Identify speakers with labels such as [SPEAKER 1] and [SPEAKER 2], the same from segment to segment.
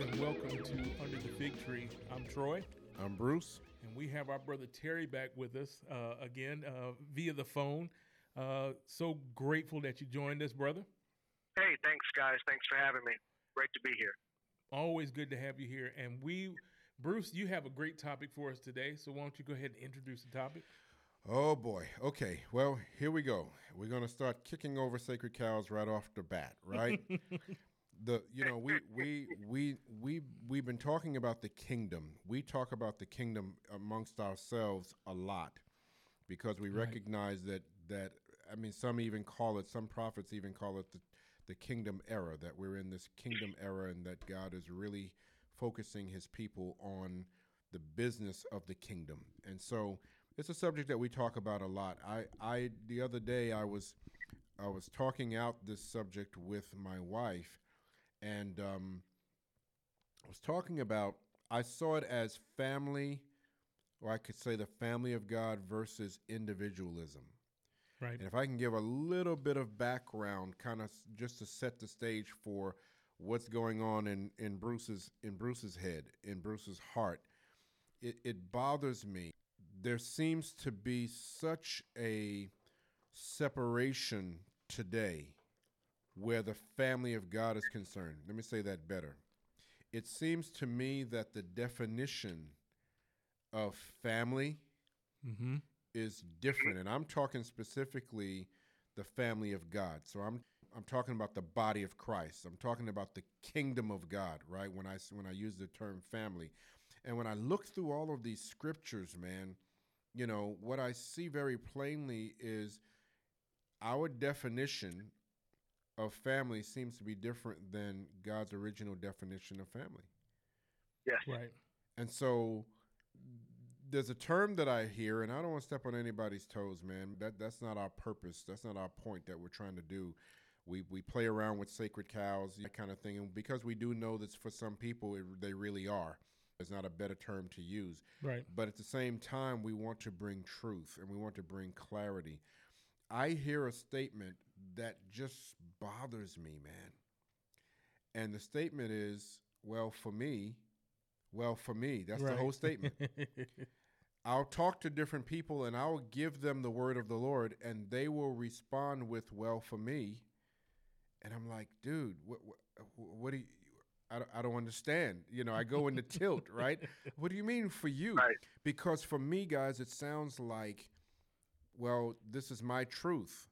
[SPEAKER 1] and welcome to Under the Fig Tree. I'm Troy.
[SPEAKER 2] I'm Bruce.
[SPEAKER 1] And we have our brother Terry back with us uh, again uh, via the phone. Uh, so grateful that you joined us, brother.
[SPEAKER 3] Hey, thanks, guys. Thanks for having me. Great to be here.
[SPEAKER 1] Always good to have you here. And we, Bruce, you have a great topic for us today. So why don't you go ahead and introduce the topic?
[SPEAKER 2] Oh boy. Okay. Well, here we go. We're going to start kicking over sacred cows right off the bat, right? the you know we we we we we've been talking about the kingdom. We talk about the kingdom amongst ourselves a lot because we right. recognize that that I mean some even call it some prophets even call it the the kingdom era that we're in this kingdom era and that God is really focusing his people on the business of the kingdom. And so it's a subject that we talk about a lot. I I the other day I was I was talking out this subject with my wife and um, I was talking about. I saw it as family, or I could say the family of God versus individualism.
[SPEAKER 1] Right.
[SPEAKER 2] And if I can give a little bit of background, kind of just to set the stage for what's going on in, in Bruce's in Bruce's head, in Bruce's heart, it, it bothers me. There seems to be such a separation today where the family of God is concerned. Let me say that better. It seems to me that the definition of family mm-hmm. is different, and I'm talking specifically the family of God. So I'm I'm talking about the body of Christ. I'm talking about the kingdom of God, right? When I when I use the term family, and when I look through all of these scriptures, man, you know what I see very plainly is our definition of family seems to be different than God's original definition of family.
[SPEAKER 3] Yes.
[SPEAKER 1] Right.
[SPEAKER 2] And so there's a term that I hear, and I don't want to step on anybody's toes, man. That that's not our purpose. That's not our point that we're trying to do. We we play around with sacred cows, that kind of thing, and because we do know that for some people it, they really are. There's not a better term to use.
[SPEAKER 1] Right.
[SPEAKER 2] But at the same time, we want to bring truth and we want to bring clarity. I hear a statement that just bothers me, man. And the statement is, well, for me, well, for me, that's right. the whole statement. I'll talk to different people and I'll give them the word of the Lord, and they will respond with, well, for me. And I'm like, dude, what, what, what do you, I, I don't understand. You know, I go into tilt, right? What do you mean for you?
[SPEAKER 3] Right.
[SPEAKER 2] Because for me, guys, it sounds like well, this is my truth.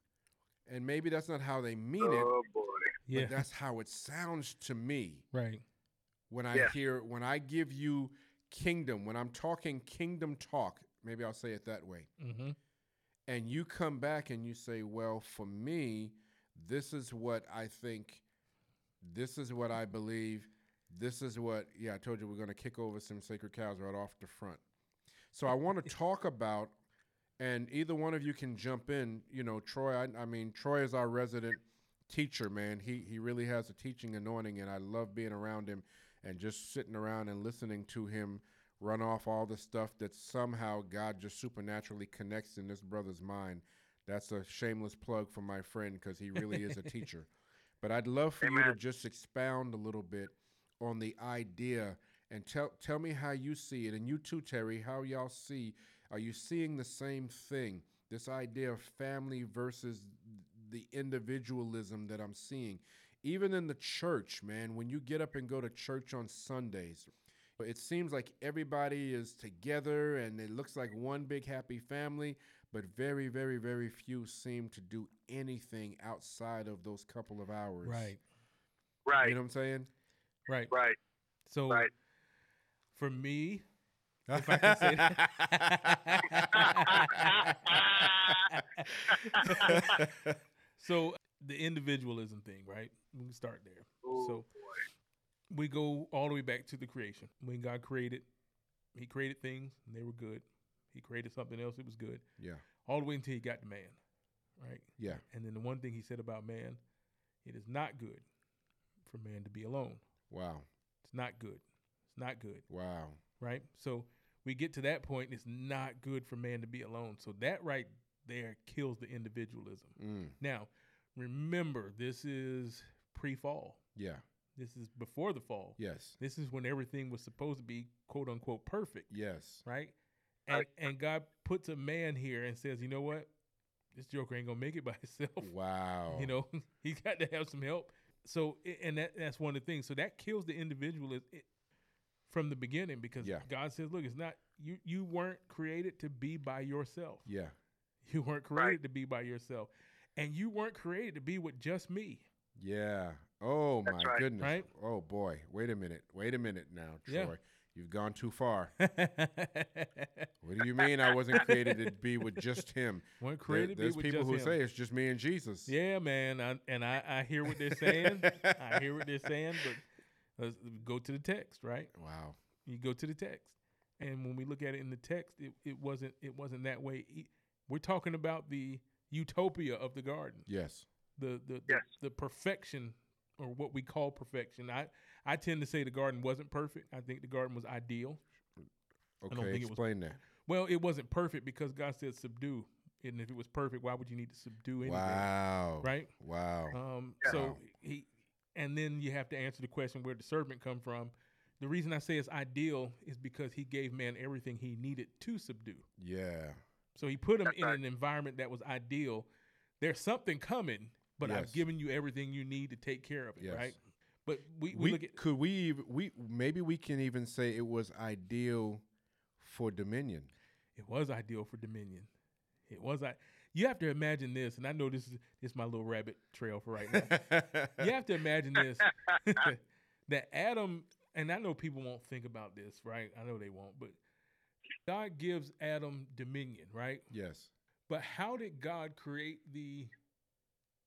[SPEAKER 2] And maybe that's not how they mean it.
[SPEAKER 3] Oh boy.
[SPEAKER 2] Yeah. But that's how it sounds to me.
[SPEAKER 1] Right.
[SPEAKER 2] When I yeah. hear when I give you kingdom, when I'm talking kingdom talk, maybe I'll say it that way. Mm-hmm. And you come back and you say, "Well, for me, this is what I think. This is what I believe. This is what." Yeah, I told you we're going to kick over some sacred cows right off the front. So I want to talk about and either one of you can jump in. You know, Troy. I, I, mean, Troy is our resident teacher, man. He he really has a teaching anointing, and I love being around him and just sitting around and listening to him run off all the stuff that somehow God just supernaturally connects in this brother's mind. That's a shameless plug for my friend because he really is a teacher. But I'd love for Amen. you to just expound a little bit on the idea and tell tell me how you see it, and you too, Terry, how y'all see. Are you seeing the same thing? This idea of family versus the individualism that I'm seeing, even in the church, man. When you get up and go to church on Sundays, it seems like everybody is together and it looks like one big happy family, but very, very, very few seem to do anything outside of those couple of hours.
[SPEAKER 1] Right.
[SPEAKER 3] Right.
[SPEAKER 2] You know what I'm saying?
[SPEAKER 1] Right.
[SPEAKER 3] Right.
[SPEAKER 1] So
[SPEAKER 3] right
[SPEAKER 1] for me, if I can say that. so the individualism thing, right? We can start there.
[SPEAKER 3] Oh,
[SPEAKER 1] so
[SPEAKER 3] boy.
[SPEAKER 1] we go all the way back to the creation. When God created, He created things and they were good. He created something else, it was good.
[SPEAKER 2] Yeah.
[SPEAKER 1] All the way until He got to man, right?
[SPEAKER 2] Yeah.
[SPEAKER 1] And then the one thing He said about man, it is not good for man to be alone.
[SPEAKER 2] Wow.
[SPEAKER 1] It's not good It's not good.
[SPEAKER 2] Wow.
[SPEAKER 1] Right? So we get to that point, it's not good for man to be alone. So that right there kills the individualism.
[SPEAKER 2] Mm.
[SPEAKER 1] Now, remember, this is pre fall.
[SPEAKER 2] Yeah.
[SPEAKER 1] This is before the fall.
[SPEAKER 2] Yes.
[SPEAKER 1] This is when everything was supposed to be quote unquote perfect,
[SPEAKER 2] Yes.
[SPEAKER 1] right? And
[SPEAKER 3] Right.
[SPEAKER 1] and God puts a man here and says, you know what? This Joker ain't gonna make it by himself.
[SPEAKER 2] Wow.
[SPEAKER 1] You know, he's got to have some help. So, and that that's one of the things. So that kills the individual is- it, from the beginning because
[SPEAKER 2] Yeah.
[SPEAKER 1] God says, look, it's not you. You weren't created to be by yourself.
[SPEAKER 2] Yeah.
[SPEAKER 1] You weren't created to be by yourself, and you weren't created to be with just me.
[SPEAKER 2] Yeah. Oh
[SPEAKER 3] That's
[SPEAKER 2] my
[SPEAKER 3] right.
[SPEAKER 2] goodness.
[SPEAKER 1] Right?
[SPEAKER 2] Oh boy. Wait a minute. Wait a minute now, Troy.
[SPEAKER 1] Yeah.
[SPEAKER 2] You've gone too far. What do you mean I wasn't created to be with just him?
[SPEAKER 1] weren't
[SPEAKER 2] There-
[SPEAKER 1] created to be
[SPEAKER 2] there's people who
[SPEAKER 1] him.
[SPEAKER 2] say it's just me and Jesus.
[SPEAKER 1] Yeah, man, I, and I, I hear what they're saying. I hear what they're saying, but let's go to the text, right?
[SPEAKER 2] Wow.
[SPEAKER 1] You go to the text, and when we look at it in the text, it, it wasn't it wasn't that way. We're talking about the utopia of the garden,
[SPEAKER 2] Yes.
[SPEAKER 1] the the the,
[SPEAKER 3] Yes.
[SPEAKER 1] the perfection, or what we call perfection. I I tend to say the garden wasn't perfect. I think the garden was ideal.
[SPEAKER 2] Okay.
[SPEAKER 1] don't think it was-
[SPEAKER 2] explain that.
[SPEAKER 1] Well, it wasn't perfect because God said subdue, and if it was perfect, why would you need to subdue anything?
[SPEAKER 2] Wow.
[SPEAKER 1] Right.
[SPEAKER 2] Wow.
[SPEAKER 1] Um,
[SPEAKER 3] Yeah.
[SPEAKER 1] so he, and then you have to answer the question where the serpent come from. The reason I say it's ideal is because he gave man everything he needed to subdue.
[SPEAKER 2] yeah.
[SPEAKER 1] So he put him in an environment that was ideal. There's something coming, but I've given you everything you need to take care of it,
[SPEAKER 2] Yes.
[SPEAKER 1] right? But we, we,
[SPEAKER 2] We,
[SPEAKER 1] look at
[SPEAKER 2] could we we maybe we can even say it was ideal for dominion.
[SPEAKER 1] it was ideal for dominion. It was I. You have to imagine this, and I know this is this is my little rabbit trail for right now. you have to imagine this that Adam and I know people won't think about this, right? I know they won't, but God gives Adam dominion, right?
[SPEAKER 2] yes.
[SPEAKER 1] But how did God create the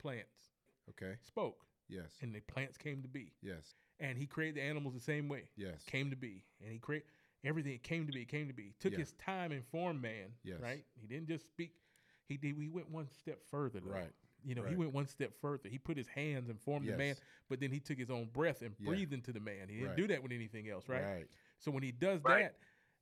[SPEAKER 1] plants?
[SPEAKER 2] Okay.
[SPEAKER 1] Spoke,
[SPEAKER 2] Yes.
[SPEAKER 1] and the plants came to be.
[SPEAKER 2] Yes.
[SPEAKER 1] And he created the animals the same way.
[SPEAKER 2] Yes.
[SPEAKER 1] Came to be. And he created everything came to be, came to be. Took
[SPEAKER 2] Yeah.
[SPEAKER 1] his time and formed man,
[SPEAKER 2] Yes.
[SPEAKER 1] right? He didn't just speak. He did he went one step further though.
[SPEAKER 2] Right.
[SPEAKER 1] You know, he went one step further. He put his hands and formed the man, but then he took his own breath and
[SPEAKER 2] Yeah.
[SPEAKER 1] breathed into the man. He didn't
[SPEAKER 2] Right.
[SPEAKER 1] do that with anything else, right?
[SPEAKER 2] Right.
[SPEAKER 1] So when he does
[SPEAKER 3] Right.
[SPEAKER 1] that,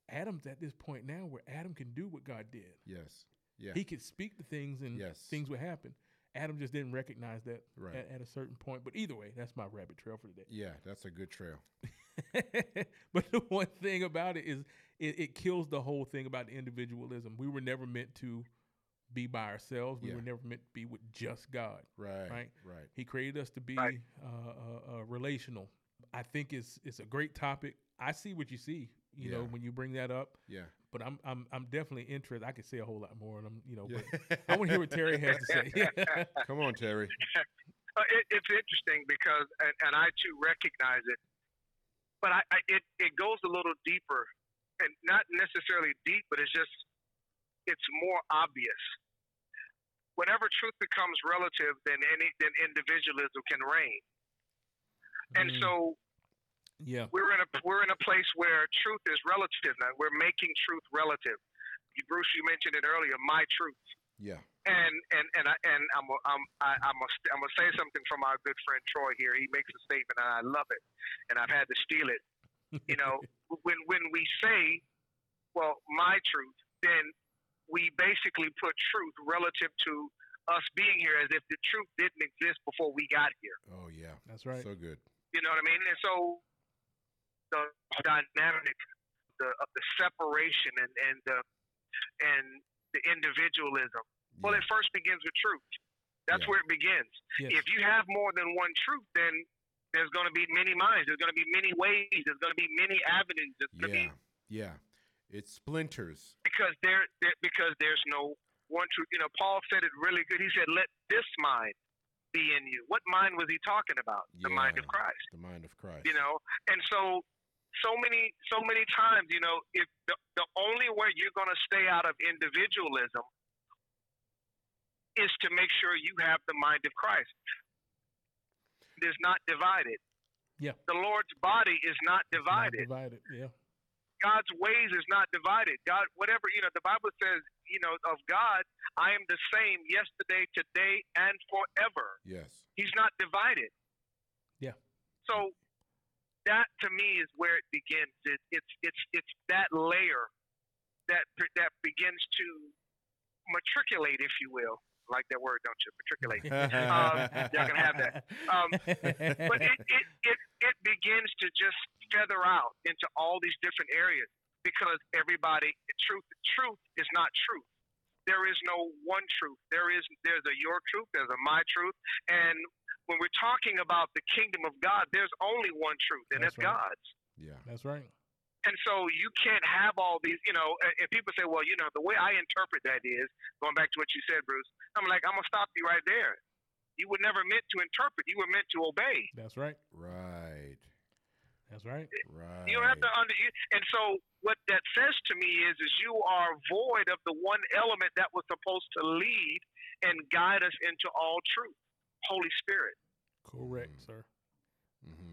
[SPEAKER 1] Adam's at this point now where Adam can do what God did.
[SPEAKER 2] Yes. Yeah.
[SPEAKER 1] He could speak the things and
[SPEAKER 2] Yes.
[SPEAKER 1] things would happen. Adam just didn't recognize that
[SPEAKER 2] Right.
[SPEAKER 1] at, at a certain point. But either way, that's my rabbit trail for today.
[SPEAKER 2] yeah, that's a good trail.
[SPEAKER 1] but the one thing about it is it, it kills the whole thing about individualism. We were never meant to be by ourselves. We
[SPEAKER 2] Yeah.
[SPEAKER 1] were never meant to be with just God.
[SPEAKER 2] Right.
[SPEAKER 1] Right.
[SPEAKER 2] Right.
[SPEAKER 1] He created us to be
[SPEAKER 3] Right.
[SPEAKER 1] uh, uh, uh, relational. I think it's it's a great topic. I see what you see, you know, when you bring that up.
[SPEAKER 2] Yeah.
[SPEAKER 1] But I'm I'm I'm definitely interested. I could say a whole lot more, and I'm you know,
[SPEAKER 2] yeah.
[SPEAKER 1] but I want to hear what Terry has to say.
[SPEAKER 2] Come on, Terry.
[SPEAKER 3] Uh, it, it's interesting because, and, and I too recognize it, but I, I it it goes a little deeper, and not necessarily deep, but it's just it's more obvious. Whenever truth becomes relative, then any then individualism can reign, and
[SPEAKER 1] Mm,
[SPEAKER 3] so
[SPEAKER 1] yeah,
[SPEAKER 3] we're in a we're in a place where truth is relative now. We're making truth relative. You, Bruce, you mentioned it earlier. My truth
[SPEAKER 2] Yeah.
[SPEAKER 3] and and and I and I'm a- I'm I, I'm a, I'm gonna say something from our good friend Troy here. He makes a statement and I love it, and I've had to steal it. You know, when when we say, well, my truth, then we basically put truth relative to us being here as if the truth didn't exist before we got here.
[SPEAKER 2] Oh yeah.
[SPEAKER 1] that's right.
[SPEAKER 2] So good.
[SPEAKER 3] You know what I mean? And so the dynamic the, of the separation and and the and the individualism. Well, it first begins with truth. That's
[SPEAKER 2] Yeah.
[SPEAKER 3] where it begins.
[SPEAKER 1] Yes.
[SPEAKER 3] If you have more than one truth, then there's going to be many minds. There's going to be many ways. There's going to be many avenues. There's going to
[SPEAKER 2] Yeah.
[SPEAKER 3] be
[SPEAKER 2] Yeah. It splinters.
[SPEAKER 3] because there, there because there's no one truth. You know, Paul said it really good. He said, "Let this mind be in you." What mind was he talking about? The mind of Christ.
[SPEAKER 2] The mind of Christ.
[SPEAKER 3] You know, and so so many so many times, you know, if the, the only way you're going to stay out of individualism is to make sure you have the mind of Christ. It is not divided.
[SPEAKER 1] Yeah.
[SPEAKER 3] The Lord's body is not
[SPEAKER 1] It's not
[SPEAKER 3] divided.
[SPEAKER 1] divided. Yeah.
[SPEAKER 3] God's ways is not divided. God, whatever, you know, the Bible says, you know, of God, I am the same yesterday, today, and forever.
[SPEAKER 2] Yes.
[SPEAKER 3] He's not divided.
[SPEAKER 1] Yeah.
[SPEAKER 3] So that to me is where it begins. It, it's it's it's that layer that that begins to matriculate, if you will. Like that word, don't you? Matriculate. um, y'all can have that. Um, but it, it, it, it begins to just feather out into all these different areas because everybody, truth, truth is not truth. There is no one truth. There is there's a your truth, there's a my truth, and when we're talking about the kingdom of God, there's only one truth, and
[SPEAKER 1] That's
[SPEAKER 3] it's
[SPEAKER 1] right.
[SPEAKER 3] God's.
[SPEAKER 2] Yeah.
[SPEAKER 1] That's right.
[SPEAKER 3] And so you can't have all these, you know, and- and people say, well, you know, the way I interpret that is, going back to what you said, Bruce, I'm like, I'm going to stop you right there. You were never meant to interpret, you were meant to obey.
[SPEAKER 1] That's right.
[SPEAKER 2] Right.
[SPEAKER 1] That's right.
[SPEAKER 2] Right.
[SPEAKER 3] You don't have to under, and so what that says to me is, is you are void of the one element that was supposed to lead and guide us into all truth, Holy Spirit.
[SPEAKER 1] Correct,
[SPEAKER 2] Mm.
[SPEAKER 1] sir.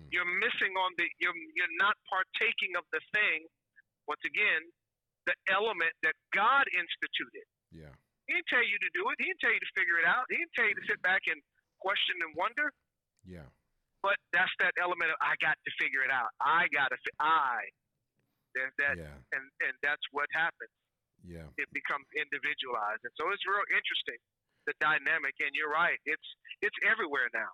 [SPEAKER 2] Hmm
[SPEAKER 3] You're missing on the, you're, you're not partaking of the thing, once again, the element that God instituted.
[SPEAKER 2] Yeah.
[SPEAKER 3] He didn't tell you to do it. He didn't tell you to figure it out. He didn't tell you to sit back and question and wonder.
[SPEAKER 2] Yeah.
[SPEAKER 3] But that's that element of I got to figure it out. I got to. Fi- I. There's that,
[SPEAKER 2] Yeah.
[SPEAKER 3] and and that's what happens.
[SPEAKER 2] Yeah.
[SPEAKER 3] It becomes individualized, and so it's real interesting the dynamic. And you're right. It's it's everywhere now.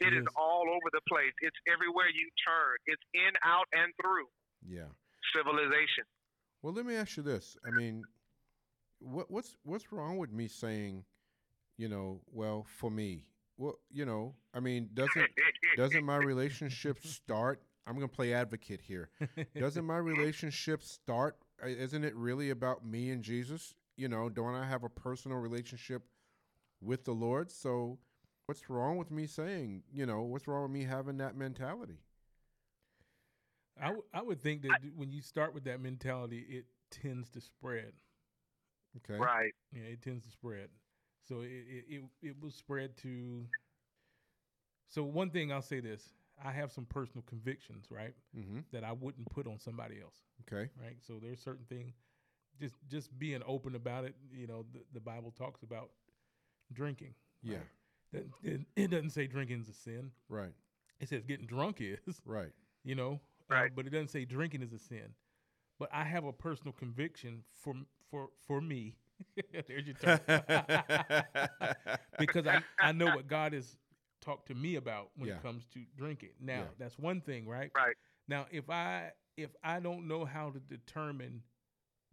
[SPEAKER 3] It is all over the place. It's everywhere you turn. It's in, out, and through
[SPEAKER 2] Yeah.
[SPEAKER 3] civilization.
[SPEAKER 2] Well, let me ask you this. I mean, what what's what's wrong with me saying, you know, well, for me, well, you know, I mean, doesn't doesn't my relationship start? I'm gonna play advocate here. Doesn't my relationship start? Isn't it really about me and Jesus? You know, don't I have a personal relationship with the Lord? So, what's wrong with me saying, you know, what's wrong with me having that mentality?
[SPEAKER 1] I, w- I would think that when you start with that mentality, it tends to spread.
[SPEAKER 2] Okay.
[SPEAKER 3] right.
[SPEAKER 1] Yeah, it tends to spread. So it, it, it, it will spread to. So one thing I'll say this: I have some personal convictions, right,
[SPEAKER 2] Mm-hmm.
[SPEAKER 1] that I wouldn't put on somebody else,
[SPEAKER 2] Okay.
[SPEAKER 1] right. So there's certain things, just just being open about it. You know, the, the Bible talks about drinking.
[SPEAKER 2] Yeah.
[SPEAKER 1] right? That- It, it doesn't say drinking's a sin.
[SPEAKER 2] Right.
[SPEAKER 1] It says getting drunk is.
[SPEAKER 2] Right.
[SPEAKER 1] you know, uh,
[SPEAKER 3] Right.
[SPEAKER 1] but it doesn't say drinking is a sin. But I have a personal conviction for for for me. There's your term. because I, I know what God has talked to me about when
[SPEAKER 2] Yeah.
[SPEAKER 1] it comes to drinking. Now,
[SPEAKER 2] Yeah.
[SPEAKER 1] that's one thing, right?
[SPEAKER 3] Right.
[SPEAKER 1] Now, if I if I don't know how to determine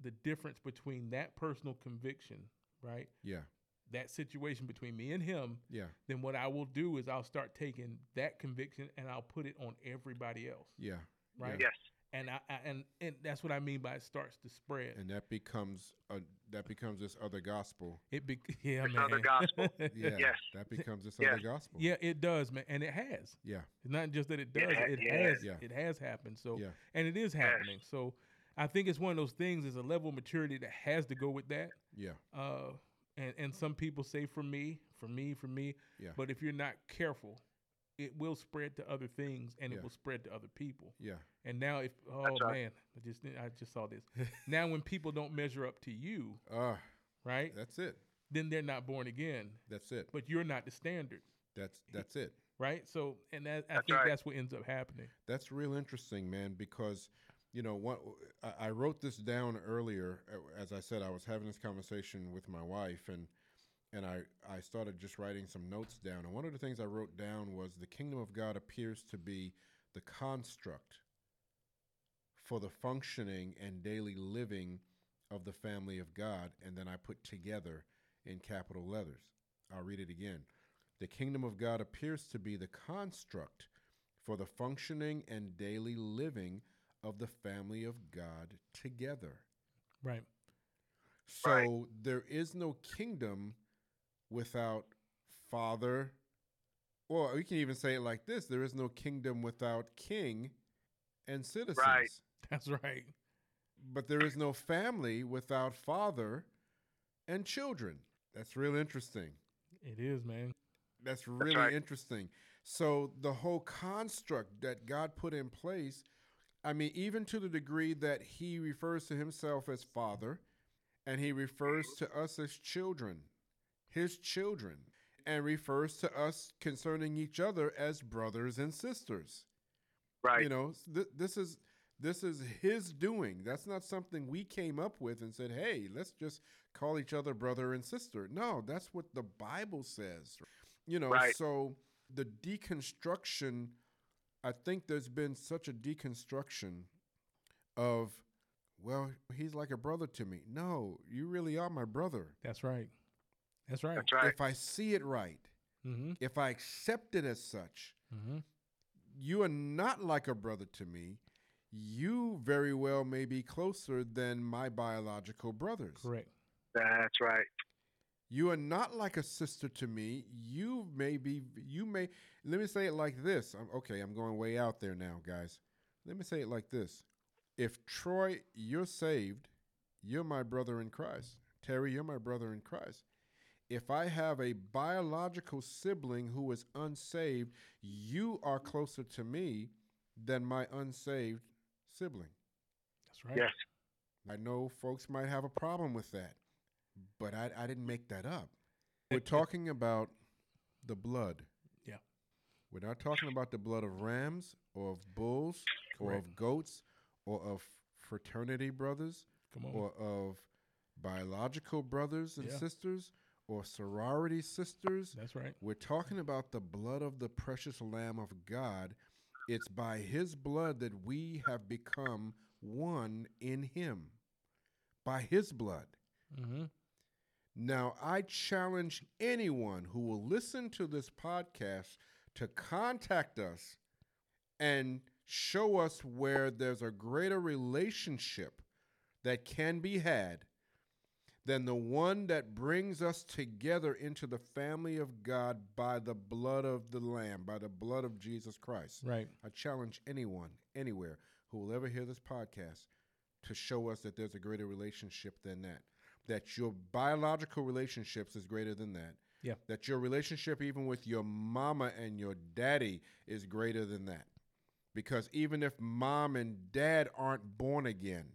[SPEAKER 1] the difference between that personal conviction, right?
[SPEAKER 2] yeah.
[SPEAKER 1] That situation between me and him,
[SPEAKER 2] Yeah.
[SPEAKER 1] then what I will do is I'll start taking that conviction and I'll put it on everybody else,
[SPEAKER 2] Yeah.
[SPEAKER 1] right?
[SPEAKER 3] Yes.
[SPEAKER 1] and I, I and and that's what I mean by it starts to spread.
[SPEAKER 2] and that becomes a that becomes this other gospel.
[SPEAKER 1] it be yeah,
[SPEAKER 3] It's
[SPEAKER 1] man.
[SPEAKER 3] another gospel.
[SPEAKER 2] Yeah,
[SPEAKER 3] Yes.
[SPEAKER 2] that becomes this
[SPEAKER 3] Yes.
[SPEAKER 2] other gospel.
[SPEAKER 1] yeah, it does, man, and it has.
[SPEAKER 2] yeah,
[SPEAKER 1] It's not just that it does;
[SPEAKER 3] It ha-
[SPEAKER 1] it
[SPEAKER 3] yeah.
[SPEAKER 1] has.
[SPEAKER 2] Yeah.
[SPEAKER 1] It has happened. So,
[SPEAKER 2] yeah,
[SPEAKER 1] and it is
[SPEAKER 3] Yes.
[SPEAKER 1] happening. So, I think it's one of those things. Is a level of maturity that has to go with that.
[SPEAKER 2] yeah,
[SPEAKER 1] Uh, and and some people say for me, for me, for me.
[SPEAKER 2] Yeah.
[SPEAKER 1] But if you're not careful, it will spread to other things, and
[SPEAKER 2] Yeah.
[SPEAKER 1] it will spread to other people.
[SPEAKER 2] yeah,
[SPEAKER 1] And now, if oh
[SPEAKER 3] That's right.
[SPEAKER 1] man, I just I just saw this. now, when people don't measure up to you,
[SPEAKER 2] uh,
[SPEAKER 1] right,
[SPEAKER 2] that's it.
[SPEAKER 1] then they're not born again.
[SPEAKER 2] That's it.
[SPEAKER 1] But you're not the standard,
[SPEAKER 2] That's that's it.
[SPEAKER 1] right? So, and that, I
[SPEAKER 3] That's
[SPEAKER 1] think
[SPEAKER 3] right.
[SPEAKER 1] that's what ends up happening.
[SPEAKER 2] That's real interesting, man. Because you know what, I, wrote this down earlier. uh, As I said, I was having this conversation with my wife, and and I I started just writing some notes down. And one of the things I wrote down was the kingdom of God appears to be the construct for the functioning and daily living of the family of God. And then I put together in capital letters. I'll read it again. The kingdom of God appears to be the construct for the functioning and daily living of the family of God together.
[SPEAKER 1] Right.
[SPEAKER 2] So
[SPEAKER 3] Right.
[SPEAKER 2] there is no kingdom without father. Or we can even say it like this there is no kingdom without king and citizens.
[SPEAKER 3] Right.
[SPEAKER 1] That's right.
[SPEAKER 2] But there is no family without father and children. That's real interesting.
[SPEAKER 1] It is, man.
[SPEAKER 2] That's really
[SPEAKER 3] right.
[SPEAKER 2] interesting. So the whole construct that God put in place, I mean, even to the degree that He refers to Himself as Father, and He refers to us as children, His children, and refers to us concerning each other as brothers and sisters.
[SPEAKER 3] Right.
[SPEAKER 2] You know, th- this is This is his doing. That's not something we came up with and said, hey, let's just call each other brother and sister. No, that's what the Bible says. You know,
[SPEAKER 3] Right.
[SPEAKER 2] so the deconstruction, I think there's been such a deconstruction of, well, he's like a brother to me. No, you really are my brother.
[SPEAKER 1] That's right. That's right.
[SPEAKER 3] That's right.
[SPEAKER 2] If I see it right,
[SPEAKER 1] Mm-hmm.
[SPEAKER 2] if I accept it as such,
[SPEAKER 1] Mm-hmm.
[SPEAKER 2] you are not like a brother to me. You very well may be closer than my biological brothers.
[SPEAKER 1] Correct.
[SPEAKER 3] That's right.
[SPEAKER 2] You are not like a sister to me. You may be, you may, let me say it like this. I'm, okay, I'm going way out there now, guys. Let me say it like this. If Troy, you're saved, you're my brother in Christ. Terry, you're my brother in Christ. If I have a biological sibling who is unsaved, you are closer to me than my unsaved sibling.
[SPEAKER 1] That's right.
[SPEAKER 3] Yes.
[SPEAKER 2] I know folks might have a problem with that, but I, I didn't make that up. We're talking about the blood.
[SPEAKER 1] Yeah.
[SPEAKER 2] We're not talking about the blood of rams or of bulls or
[SPEAKER 1] Correct.
[SPEAKER 2] of goats or of fraternity brothers
[SPEAKER 1] Come on.
[SPEAKER 2] or of biological brothers and
[SPEAKER 1] Yeah.
[SPEAKER 2] sisters or sorority sisters.
[SPEAKER 1] That's right.
[SPEAKER 2] We're talking about the blood of the precious Lamb of God. It's by his blood that we have become one in him. By his blood.
[SPEAKER 1] Mm-hmm.
[SPEAKER 2] Now, I challenge anyone who will listen to this podcast to contact us and show us where there's a greater relationship that can be had than the one that brings us together into the family of God by the blood of the Lamb, by the blood of Jesus Christ.
[SPEAKER 1] Right.
[SPEAKER 2] I challenge anyone, anywhere, who will ever hear this podcast to show us that there's a greater relationship than that. That your biological relationships is greater than that.
[SPEAKER 1] Yeah.
[SPEAKER 2] That your relationship, even with your mama and your daddy, is greater than that. Because even if mom and dad aren't born again,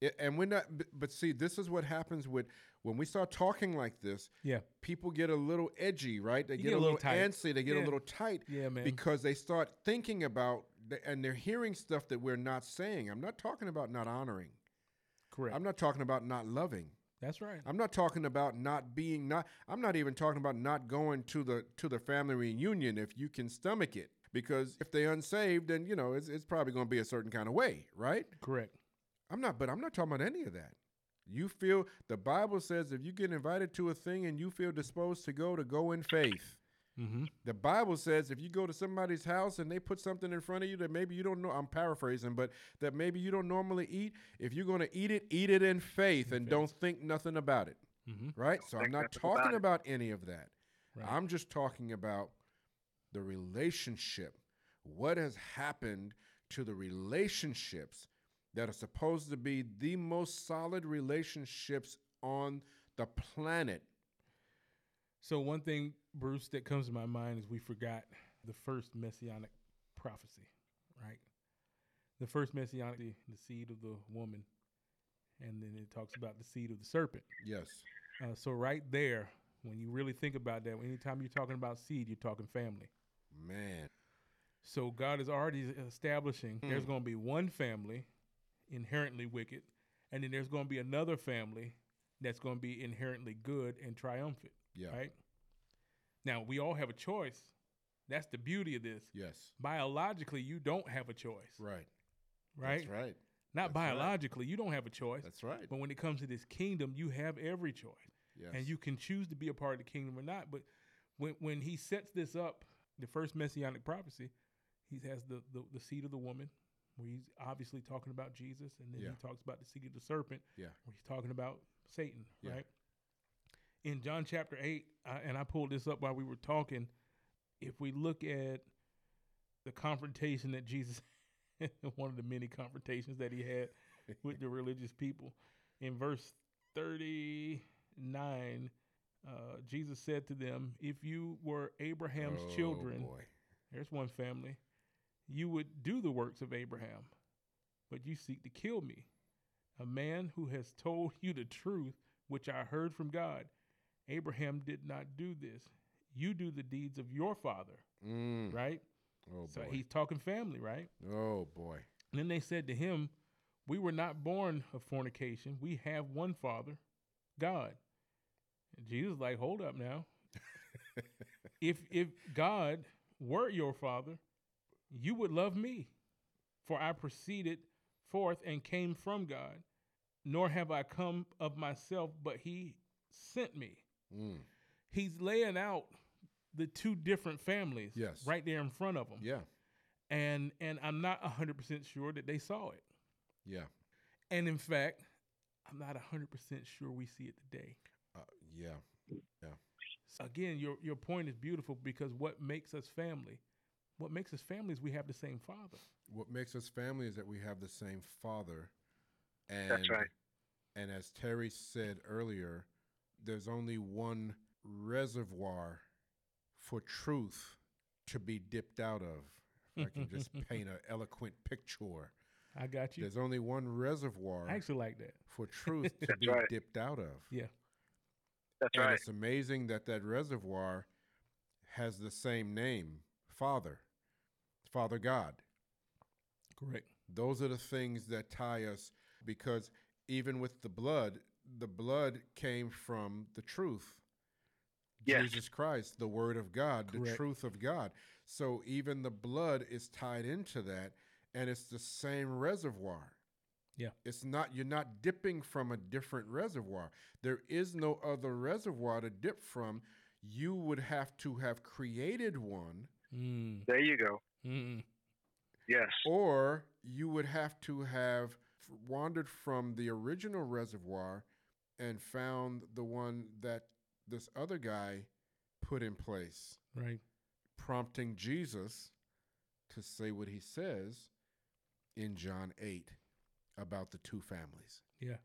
[SPEAKER 2] it, and we're not, but see, this is what happens with when we start talking like this.
[SPEAKER 1] Yeah.
[SPEAKER 2] People get a little edgy, right? They
[SPEAKER 1] You
[SPEAKER 2] get, a little,
[SPEAKER 1] tight.
[SPEAKER 2] antsy. They get
[SPEAKER 1] Yeah.
[SPEAKER 2] a little tight
[SPEAKER 1] Yeah, man.
[SPEAKER 2] because they start thinking about and they're hearing stuff that we're not saying. I'm not talking about not honoring.
[SPEAKER 1] Correct.
[SPEAKER 2] I'm not talking about not loving.
[SPEAKER 1] That's right.
[SPEAKER 2] I'm not talking about not being not I'm not even talking about not going to the to the family reunion if you can stomach it because if they're unsaved then you know it's, it's probably going to be a certain kind of way, right?
[SPEAKER 1] Correct.
[SPEAKER 2] I'm not but I'm not talking about any of that. You feel the Bible says if you get invited to a thing and you feel disposed to go to go in faith.
[SPEAKER 1] Mm-hmm.
[SPEAKER 2] The Bible says if you go to somebody's house and they put something in front of you that maybe you don't know, I'm paraphrasing, but that maybe you don't normally eat, if you're going to eat it, eat it in faith and
[SPEAKER 1] faith.
[SPEAKER 2] don't think nothing about it.
[SPEAKER 1] Mm-hmm.
[SPEAKER 2] Right? So I'm not
[SPEAKER 3] nothing about
[SPEAKER 2] talking about any of that.
[SPEAKER 1] Right.
[SPEAKER 2] I'm just talking about the relationship. What has happened to the relationships that are supposed to be the most solid relationships on the planet?
[SPEAKER 1] So one thing, Bruce, that comes to my mind is we forgot the first messianic prophecy, right? The first messianic, the, the seed of the woman, and then it talks about the seed of the serpent.
[SPEAKER 2] Yes.
[SPEAKER 1] Uh, so right there, when you really think about that, anytime you're talking about seed, you're talking family.
[SPEAKER 2] Man.
[SPEAKER 1] So God is already establishing there's
[SPEAKER 2] Mm.
[SPEAKER 1] going to be one family inherently wicked, and then there's going to be another family that's going to be inherently good and triumphant.
[SPEAKER 2] Yeah.
[SPEAKER 1] Right. Now we all have a choice. That's the beauty of this.
[SPEAKER 2] Yes.
[SPEAKER 1] Biologically, you don't have a choice,
[SPEAKER 2] Right.
[SPEAKER 1] right?
[SPEAKER 2] That's right.
[SPEAKER 1] Not
[SPEAKER 2] That's right.
[SPEAKER 1] biologically, you don't have a choice.
[SPEAKER 2] That's right.
[SPEAKER 1] But when it comes to this kingdom, you have every choice,
[SPEAKER 2] Yes.
[SPEAKER 1] and you can choose to be a part of the kingdom or not. But when when he sets this up, the first messianic prophecy, he has the the, the seed of the woman, where he's obviously talking about Jesus, and then
[SPEAKER 2] Yeah.
[SPEAKER 1] he talks about the seed of the serpent,
[SPEAKER 2] Yeah.
[SPEAKER 1] where he's talking about Satan,
[SPEAKER 2] Yeah.
[SPEAKER 1] right? In John chapter 8, I, and I pulled this up while we were talking, if we look at the confrontation that Jesus, one of the many confrontations that he had with the religious people, in verse 39, uh, Jesus said to them, If you were Abraham's
[SPEAKER 2] Oh,
[SPEAKER 1] children,
[SPEAKER 2] boy.
[SPEAKER 1] there's one family. You would do the works of Abraham, but you seek to kill me, a man who has told you the truth, which I heard from God. Abraham did not do this. You do the deeds of your father,
[SPEAKER 2] Mm.
[SPEAKER 1] right?
[SPEAKER 2] Oh
[SPEAKER 1] So
[SPEAKER 2] boy.
[SPEAKER 1] he's talking family, right?
[SPEAKER 2] oh boy.
[SPEAKER 1] And then they said to him, We were not born of fornication. We have one Father, God. And Jesus like, Hold up now. if if God were your father, you would love me, for I proceeded forth and came from God, nor have I come of myself, but he sent me.
[SPEAKER 2] Mm.
[SPEAKER 1] He's laying out the two different families
[SPEAKER 2] Yes.
[SPEAKER 1] right there in front of them.
[SPEAKER 2] Yeah.
[SPEAKER 1] And and I'm not 100% sure that they saw it.
[SPEAKER 2] Yeah.
[SPEAKER 1] And in fact, I'm not 100% sure we see it today.
[SPEAKER 2] Uh, yeah.
[SPEAKER 1] So again, your your point is beautiful because what makes us family? What makes us family is we have the same father.
[SPEAKER 2] What makes us family is that we have the same father. And
[SPEAKER 3] That's right.
[SPEAKER 2] And as Terry said earlier, there's only one reservoir for truth to be dipped out of. If I can just paint an eloquent picture.
[SPEAKER 1] I got you.
[SPEAKER 2] There's only one reservoir
[SPEAKER 1] I actually like that.
[SPEAKER 2] for truth to be
[SPEAKER 3] right.
[SPEAKER 2] dipped out of.
[SPEAKER 1] Yeah.
[SPEAKER 3] That's
[SPEAKER 2] and
[SPEAKER 3] right.
[SPEAKER 2] it's amazing that that reservoir has the same name, Father, Father God.
[SPEAKER 1] Correct.
[SPEAKER 2] Those are the things that tie us because even with the blood, the blood came from the truth.
[SPEAKER 3] Yes.
[SPEAKER 2] Jesus Christ, the Word of God, the truth of God. So even the blood is tied into that, and it's the same reservoir.
[SPEAKER 1] Yeah.
[SPEAKER 2] It's not, you're not dipping from a different reservoir. There is no other reservoir to dip from. You would have to have created one,
[SPEAKER 1] Mm.
[SPEAKER 3] There you go.
[SPEAKER 1] Mm.
[SPEAKER 3] Yes.
[SPEAKER 2] or you would have to have wandered from the original reservoir and found the one that this other guy put in place,
[SPEAKER 1] Right.
[SPEAKER 2] prompting Jesus to say what he says in John 8 about the two families,
[SPEAKER 1] Yeah.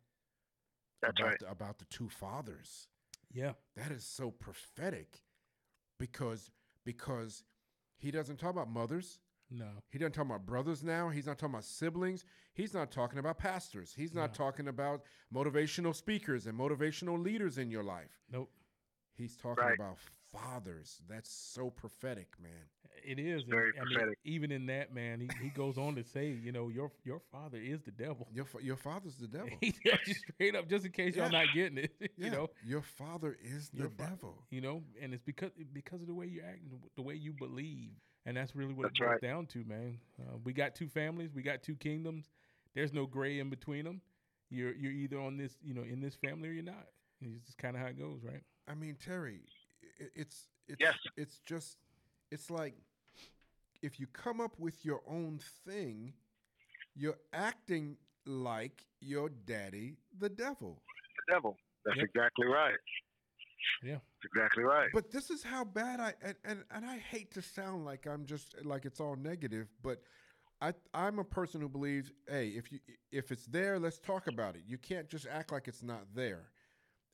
[SPEAKER 3] That's
[SPEAKER 2] about,
[SPEAKER 3] right.
[SPEAKER 2] the, about the two fathers.
[SPEAKER 1] Yeah.
[SPEAKER 2] That is so prophetic because because he doesn't talk about mothers.
[SPEAKER 1] No.
[SPEAKER 2] He doesn't talk about brothers now. He's not talking about siblings. He's not talking about pastors. He's not
[SPEAKER 1] No.
[SPEAKER 2] talking about motivational speakers and motivational leaders in your life.
[SPEAKER 1] Nope.
[SPEAKER 2] He's talking
[SPEAKER 3] Right.
[SPEAKER 2] about fathers. That's so prophetic, man.
[SPEAKER 1] It is. and,
[SPEAKER 3] Very
[SPEAKER 1] I mean,
[SPEAKER 3] prophetic.
[SPEAKER 1] even in that, man, he, he goes on to say, you know, your your father is the devil.
[SPEAKER 2] Your fa- your father's the devil.
[SPEAKER 1] he tells you straight up, just in case y'all not getting it.
[SPEAKER 2] Yeah,
[SPEAKER 1] You know.
[SPEAKER 2] your father is the
[SPEAKER 1] Your fa-
[SPEAKER 2] devil.
[SPEAKER 1] You know, and it's because because of the way you act, and the way you believe, and that's really what
[SPEAKER 3] That's
[SPEAKER 1] it boils
[SPEAKER 3] right.
[SPEAKER 1] down to, man. Uh, we got two families, we got two kingdoms. There's no gray in between them. You're you're either on this, you know, in this family or you're not. It's just kind of how it goes, right?
[SPEAKER 2] I mean, Terry, it's it's
[SPEAKER 3] Yes.
[SPEAKER 2] it's just it's like if you come up with your own thing, you're acting like your daddy, the devil.
[SPEAKER 3] The devil. That's
[SPEAKER 1] Yep.
[SPEAKER 3] exactly right.
[SPEAKER 1] Yeah.
[SPEAKER 3] That's exactly right.
[SPEAKER 2] But this is how bad I and, and and I hate to sound like I'm just like it's all negative, but I I'm a person who believes, hey, if you if it's there, let's talk about it. You can't just act like it's not there.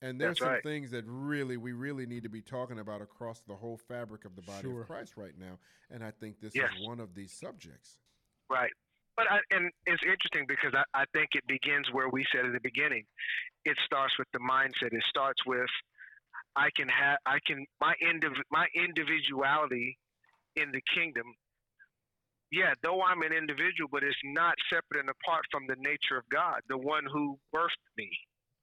[SPEAKER 2] And there's some
[SPEAKER 3] right.
[SPEAKER 2] things that really we really need to be talking about across the whole fabric of the body
[SPEAKER 1] Sure.
[SPEAKER 2] of Christ right now. And I think this
[SPEAKER 3] Yes.
[SPEAKER 2] is one of these subjects.
[SPEAKER 3] Right. But I, and it's interesting because I, I think it begins where we said at the beginning. It starts with the mindset. It starts with I can have I can my indiv- my individuality in the kingdom. Yeah, though I'm an individual, but it's not separate and apart from the nature of God, the one who birthed me,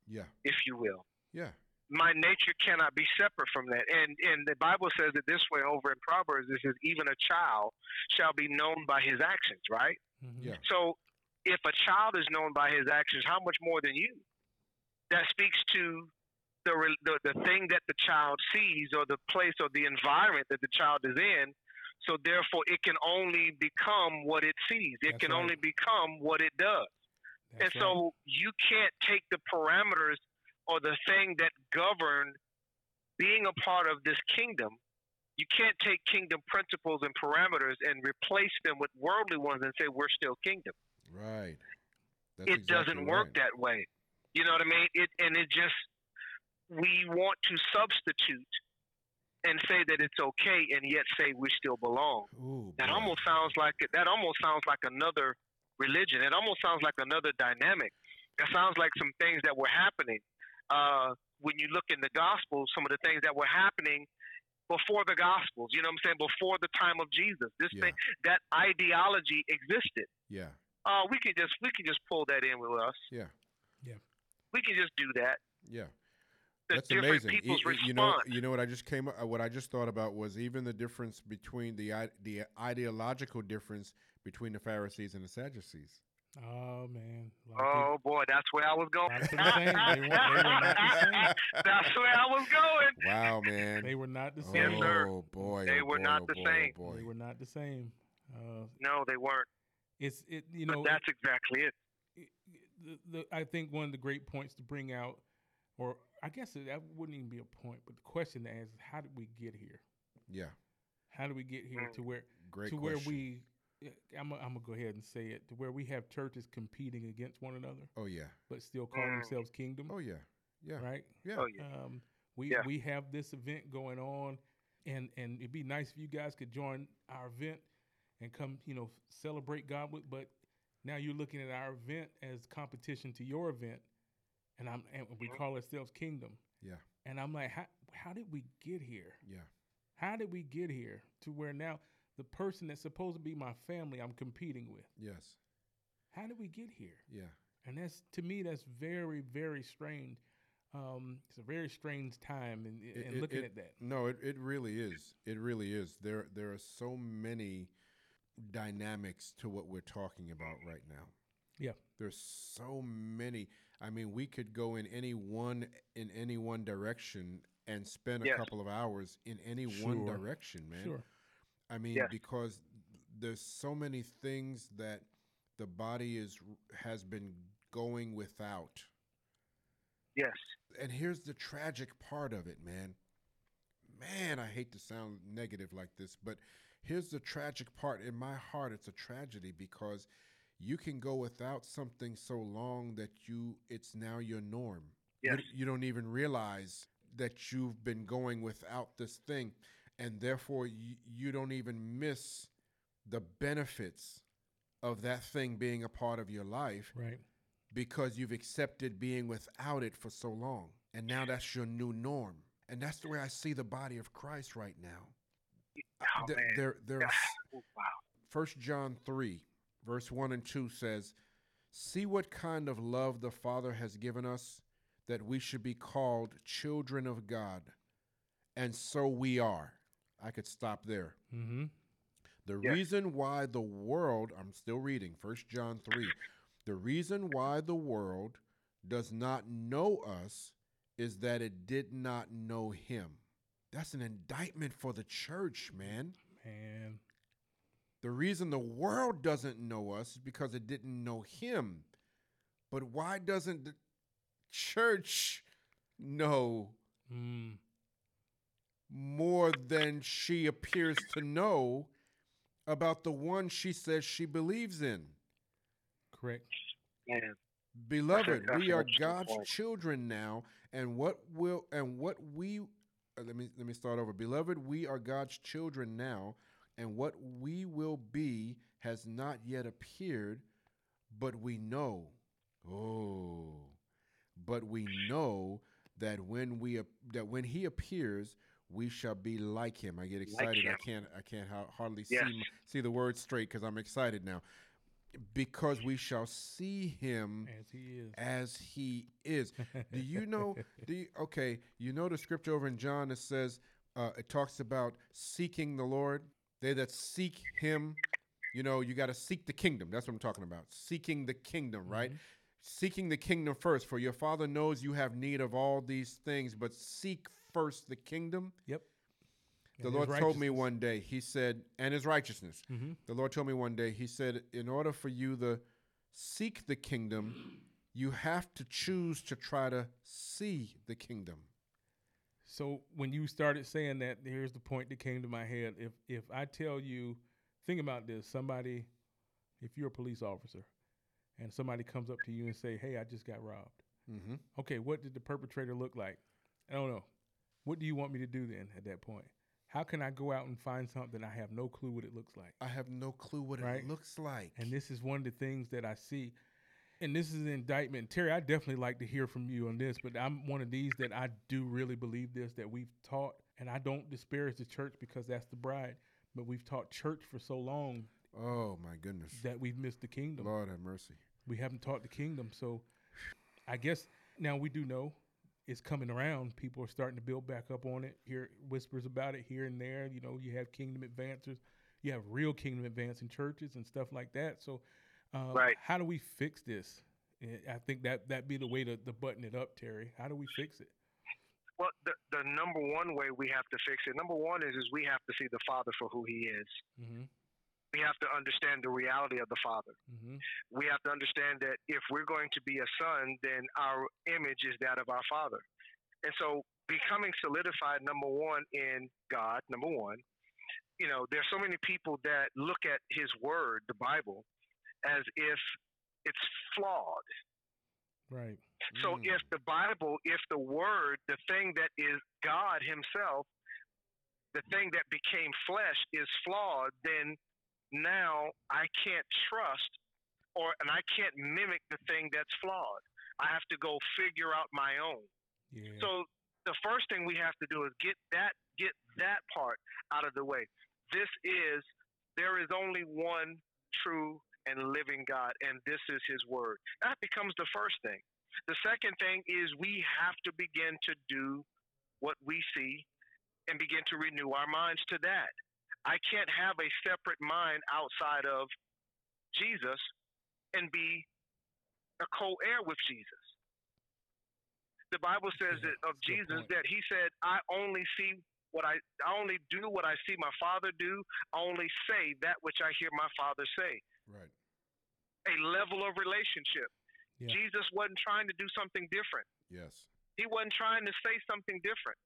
[SPEAKER 2] Yeah.
[SPEAKER 3] if you will.
[SPEAKER 2] Yeah.
[SPEAKER 3] my nature cannot be separate from that. And and the Bible says it this way over in Proverbs. It says, even a child shall be known by his actions, right?
[SPEAKER 1] Mhm.
[SPEAKER 2] Yeah.
[SPEAKER 3] So if a child is known by his actions, how much more than you? That speaks to the, the the thing that the child sees or the place or the environment that the child is in. So therefore, it can only become what it sees. It
[SPEAKER 1] That's
[SPEAKER 3] can
[SPEAKER 1] right.
[SPEAKER 3] only become what it does.
[SPEAKER 1] That's
[SPEAKER 3] and
[SPEAKER 1] right.
[SPEAKER 3] so you can't take the parameters or the thing that govern being a part of this kingdom. You can't take kingdom principles and parameters and replace them with worldly ones and say we're still kingdom.
[SPEAKER 2] Right. That's
[SPEAKER 3] it
[SPEAKER 2] exactly
[SPEAKER 3] doesn't work
[SPEAKER 2] right.
[SPEAKER 3] that way. You know what I mean? It and it just we want to substitute and say that it's okay and yet say we still belong.
[SPEAKER 2] Ooh,
[SPEAKER 3] That almost sounds like that almost sounds like another religion. It almost sounds like another dynamic. That sounds like some things that were happening uh, when you look in the Gospels. Some of the things that were happening before the Gospels. You know what I'm saying? Before the time of Jesus, this
[SPEAKER 2] Yeah.
[SPEAKER 3] thing that ideology existed.
[SPEAKER 2] Yeah.
[SPEAKER 3] uh, we can just we can just pull that in with us.
[SPEAKER 2] Yeah.
[SPEAKER 1] Yeah.
[SPEAKER 3] We can just do that.
[SPEAKER 2] Yeah.
[SPEAKER 3] The
[SPEAKER 2] That's
[SPEAKER 3] different
[SPEAKER 2] amazing.
[SPEAKER 3] people's
[SPEAKER 2] Y- y- you know,
[SPEAKER 3] response.
[SPEAKER 2] you know what I just came, uh, what I just thought about was even the difference between the i- the ideological difference between the Pharisees and the Sadducees.
[SPEAKER 1] Oh man. A lot of
[SPEAKER 3] Oh boy, that's where I was going.
[SPEAKER 1] a lot of people saying they, weren't, they were not the same.
[SPEAKER 3] That's where I was going.
[SPEAKER 2] Wow, man.
[SPEAKER 1] They were not the
[SPEAKER 2] oh
[SPEAKER 1] same.
[SPEAKER 3] Yes, sir.
[SPEAKER 2] boy,
[SPEAKER 3] They
[SPEAKER 2] oh,
[SPEAKER 3] were
[SPEAKER 2] boy,
[SPEAKER 3] not
[SPEAKER 2] oh,
[SPEAKER 3] the
[SPEAKER 2] boy,
[SPEAKER 3] same.
[SPEAKER 2] Oh, boy.
[SPEAKER 1] They were not the same. Uh,
[SPEAKER 3] No, they weren't.
[SPEAKER 1] it's it. You
[SPEAKER 3] But
[SPEAKER 1] know,
[SPEAKER 3] that's exactly it.
[SPEAKER 1] it- the, the, I think one of the great points to bring out, or I guess that wouldn't even be a point, but the question to ask is, how did we get here?
[SPEAKER 2] Yeah,
[SPEAKER 1] How did we get here to where
[SPEAKER 2] great
[SPEAKER 1] to
[SPEAKER 2] question.
[SPEAKER 1] where we? I'm gonna go ahead and say it to where we have churches competing against one another,
[SPEAKER 2] oh yeah,
[SPEAKER 1] but still call
[SPEAKER 3] Mm.
[SPEAKER 1] themselves kingdom,
[SPEAKER 2] oh yeah, yeah,
[SPEAKER 1] right?
[SPEAKER 2] yeah.
[SPEAKER 3] Oh yeah.
[SPEAKER 1] Um, we
[SPEAKER 3] Yeah.
[SPEAKER 1] we have this event going on, and and it'd be nice if you guys could join our event and come, you know, celebrate God with. But now you're looking at our event as competition to your event, and I'm and we
[SPEAKER 3] Mhm.
[SPEAKER 1] call ourselves Kingdom.
[SPEAKER 2] Yeah.
[SPEAKER 1] And I'm like, how how did we get here?
[SPEAKER 2] Yeah.
[SPEAKER 1] How did we get here to where now the person that's supposed to be my family I'm competing with?
[SPEAKER 2] Yes.
[SPEAKER 1] How did we get here?
[SPEAKER 2] Yeah.
[SPEAKER 1] And that's to me that's very very strange. Um, it's a very strange time in, in
[SPEAKER 2] It- it-
[SPEAKER 1] looking
[SPEAKER 2] it-
[SPEAKER 1] at that.
[SPEAKER 2] No, it, it really is. It really is. There there are so many dynamics to what we're talking about right now.
[SPEAKER 1] Yeah.
[SPEAKER 2] There's so many. I mean, we could go in any one in any one direction and spend a
[SPEAKER 3] Yes.
[SPEAKER 2] couple of hours in any one direction, man.
[SPEAKER 1] Sure.
[SPEAKER 2] I mean,
[SPEAKER 3] Yes.
[SPEAKER 2] because there's so many things that the body is has been going without.
[SPEAKER 3] Yes.
[SPEAKER 2] And here's the tragic part of it, man. Man, I hate to sound negative like this, but here's the tragic part. In my heart, it's a tragedy because you can go without something so long that you it's now your norm. You-
[SPEAKER 3] Yes.
[SPEAKER 2] You, don't even realize that you've been going without this thing, and therefore you, you don't even miss the benefits of that thing being a part of your life
[SPEAKER 1] Right.
[SPEAKER 2] because you've accepted being without it for so long. And now that's your new norm. And that's the way I see the body of Christ right now.
[SPEAKER 3] Oh,
[SPEAKER 2] Th- there, there
[SPEAKER 3] Oh, wow.
[SPEAKER 2] First John 3, verse 1 and 2 says, See what kind of love the Father has given us that we should be called children of God. And so we are. I could stop there.
[SPEAKER 1] Mm-hmm.
[SPEAKER 2] The
[SPEAKER 3] Yes.
[SPEAKER 2] reason why the world, I'm still reading, First John 3. The reason why the world does not know us is that it did not know him. That's an indictment for the church, man.
[SPEAKER 1] Man.
[SPEAKER 2] The reason the world doesn't know us is because it didn't know him. But why doesn't the church know
[SPEAKER 1] Mm.
[SPEAKER 2] more than she appears to know about the one she says she believes in?
[SPEAKER 1] Correct.
[SPEAKER 3] Man.
[SPEAKER 2] Beloved, we are God's children now, and what will and what we uh, let me let me start over. Beloved, we are God's children now, and what we will be has not yet appeared, but we know. Oh, but we know that when we that when He appears, we shall be like Him. I get excited. I can't I can't ha- hardly
[SPEAKER 3] Yes.
[SPEAKER 2] see see the words straight because I'm excited now. Because we shall see Him
[SPEAKER 1] As he is.
[SPEAKER 2] as he is. Do you know? Do you, okay, you know the scripture over in John that says uh, it talks about seeking the Lord. They that seek Him, you know, you got to seek the kingdom. That's what I'm talking about. Seeking the kingdom, right? Seeking the kingdom first. For your Father knows you have need of all these things, but seek first the kingdom.
[SPEAKER 1] Yep.
[SPEAKER 2] The Lord told me one day. He said, and His righteousness.
[SPEAKER 1] Mm-hmm.
[SPEAKER 2] The Lord told me one day, He said, in order for you to seek the kingdom, you have to choose to try to see the kingdom.
[SPEAKER 1] So when you started saying that, here's the point that came to my head. If if I tell you, think about this: somebody, if you're a police officer, and somebody comes up to you and say, "Hey, I just got robbed."
[SPEAKER 2] Mm-hmm.
[SPEAKER 1] Okay, what did the perpetrator look like? I don't know. What do you want me to do then at that point? How can I go out and find something I have no clue what it looks like?
[SPEAKER 2] I have no clue what
[SPEAKER 1] Right.
[SPEAKER 2] it looks like.
[SPEAKER 1] And this is one of the things that I see. And this is an indictment. Terry, I definitely like to hear from you on this, but I'm one of these that I do really believe this that we've taught, and I don't disparage the church because that's the bride, but we've taught church for so long
[SPEAKER 2] Oh my goodness.
[SPEAKER 1] that we've missed the kingdom.
[SPEAKER 2] Lord have mercy.
[SPEAKER 1] We haven't taught the kingdom. So I guess now we do know it's coming around. People are starting to build back up on it. Hear whispers about it here and there. You know, you have kingdom advancers, you have real kingdom advancing churches and stuff like that. So, um,
[SPEAKER 3] Right.
[SPEAKER 1] how do we fix this? I think that that be the way to, to button it up, Terry. How do we fix it?
[SPEAKER 3] Well, the, the number one way we have to fix it, number one is, is we have to see the Father for who he is.
[SPEAKER 1] Mm-hmm.
[SPEAKER 3] We have to understand the reality of the Father.
[SPEAKER 1] Mm-hmm.
[SPEAKER 3] We have to understand that if we're going to be a son, then our image is that of our Father. And so becoming solidified, number one, in God, number one, you know, there's so many people that look at his word, the Bible, as if it's flawed.
[SPEAKER 1] Right.
[SPEAKER 3] So
[SPEAKER 2] Mm.
[SPEAKER 3] if the Bible, if the Word, the thing that is God Himself, the thing that became flesh is flawed, then now I can't trust or and I can't mimic the thing that's flawed. I have to go figure out my own.
[SPEAKER 1] Yeah.
[SPEAKER 3] So the first thing we have to do is get that get that part out of the way. This is there is only one true and living God, and this is His Word. That becomes the first thing. The second thing is we have to begin to do what we see and begin to renew our minds to that. I can't have a separate mind outside of Jesus and be a co-heir with Jesus. The Bible says
[SPEAKER 1] Yeah,
[SPEAKER 3] that of
[SPEAKER 1] that's a good
[SPEAKER 3] Jesus
[SPEAKER 1] point.
[SPEAKER 3] that he said, I only see what I I only do what I see my father do. I only say that which I hear my father say.
[SPEAKER 2] Right.
[SPEAKER 3] A level of relationship.
[SPEAKER 1] Yeah.
[SPEAKER 3] Jesus wasn't trying to do something different.
[SPEAKER 2] Yes.
[SPEAKER 3] He wasn't trying to say something different.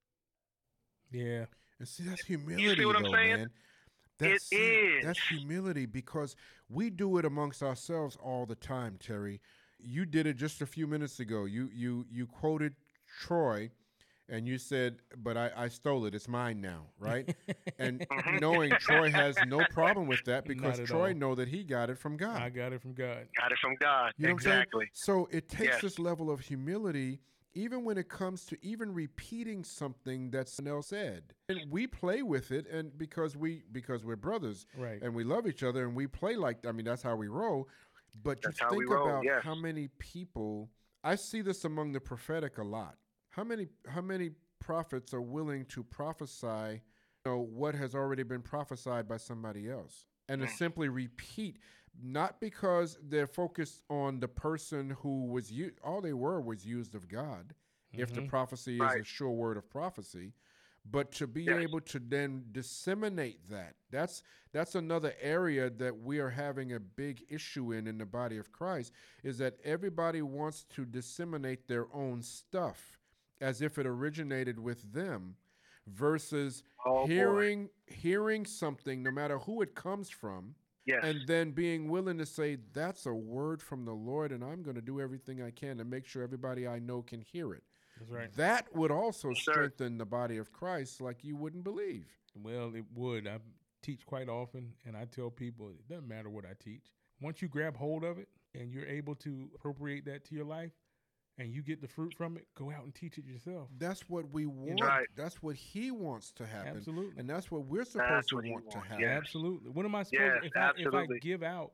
[SPEAKER 1] yeah.
[SPEAKER 2] And see, that's humility, You see
[SPEAKER 3] what I'm saying?
[SPEAKER 2] man. That's,
[SPEAKER 3] It
[SPEAKER 2] see, That's humility because we do it amongst ourselves all the time, Terry. You did it just a few minutes ago. You you you quoted Troy, and you said, "But I, I stole it. It's mine now." Right? and
[SPEAKER 3] Mhm.
[SPEAKER 2] knowing Troy has no problem with that because Troy
[SPEAKER 1] all.
[SPEAKER 2] know that he got it from God.
[SPEAKER 1] I got it from God.
[SPEAKER 3] Got it from God.
[SPEAKER 2] You know
[SPEAKER 3] exactly.
[SPEAKER 2] what I'm? So it takes
[SPEAKER 3] Yes.
[SPEAKER 2] this level of humility, even when it comes to even repeating something that someone else said. And we play with it, and because we because we're brothers
[SPEAKER 1] Right.
[SPEAKER 2] and we love each other, and we play like I mean that's how we roll. But
[SPEAKER 3] That's
[SPEAKER 2] you
[SPEAKER 3] how we
[SPEAKER 2] think
[SPEAKER 3] roll,
[SPEAKER 2] about
[SPEAKER 3] yes.
[SPEAKER 2] how many people I see this among the prophetic a lot. How many how many prophets are willing to prophesy, you know, what has already been prophesied by somebody else, and to
[SPEAKER 3] Mm.
[SPEAKER 2] simply repeat, not because they're focused on the person who was u- all they were was used of God, if the
[SPEAKER 1] Mhm.
[SPEAKER 2] prophecy is
[SPEAKER 3] Right.
[SPEAKER 2] a sure word of prophecy, but to be
[SPEAKER 3] Yes.
[SPEAKER 2] able to then disseminate that that's that's another area that we are having a big issue in in the body of Christ is that everybody wants to disseminate their own stuff as if it originated with them versus
[SPEAKER 3] Oh, boy.
[SPEAKER 2] hearing hearing something no matter who it comes from
[SPEAKER 3] Yes.
[SPEAKER 2] and then being willing to say that's a word from the Lord and I'm going to do everything I can to make sure everybody I know can hear it.
[SPEAKER 1] That's right.
[SPEAKER 2] That would also
[SPEAKER 3] Yes, sir.
[SPEAKER 2] strengthen the body of Christ like you wouldn't believe.
[SPEAKER 1] Well, it would. I teach quite often, and I tell people it doesn't matter what I teach. Once you grab hold of it and you're able to appropriate that to your life, and you get the fruit from it, go out and teach it yourself.
[SPEAKER 2] That's what we want.
[SPEAKER 3] Right.
[SPEAKER 2] That's what he wants to happen.
[SPEAKER 1] Absolutely.
[SPEAKER 2] And that's what we're supposed
[SPEAKER 3] That's
[SPEAKER 2] to want to
[SPEAKER 3] wants,
[SPEAKER 2] happen.
[SPEAKER 3] yes.
[SPEAKER 1] Absolutely. What am I supposed
[SPEAKER 3] Yes,
[SPEAKER 1] to, if I, if I give out?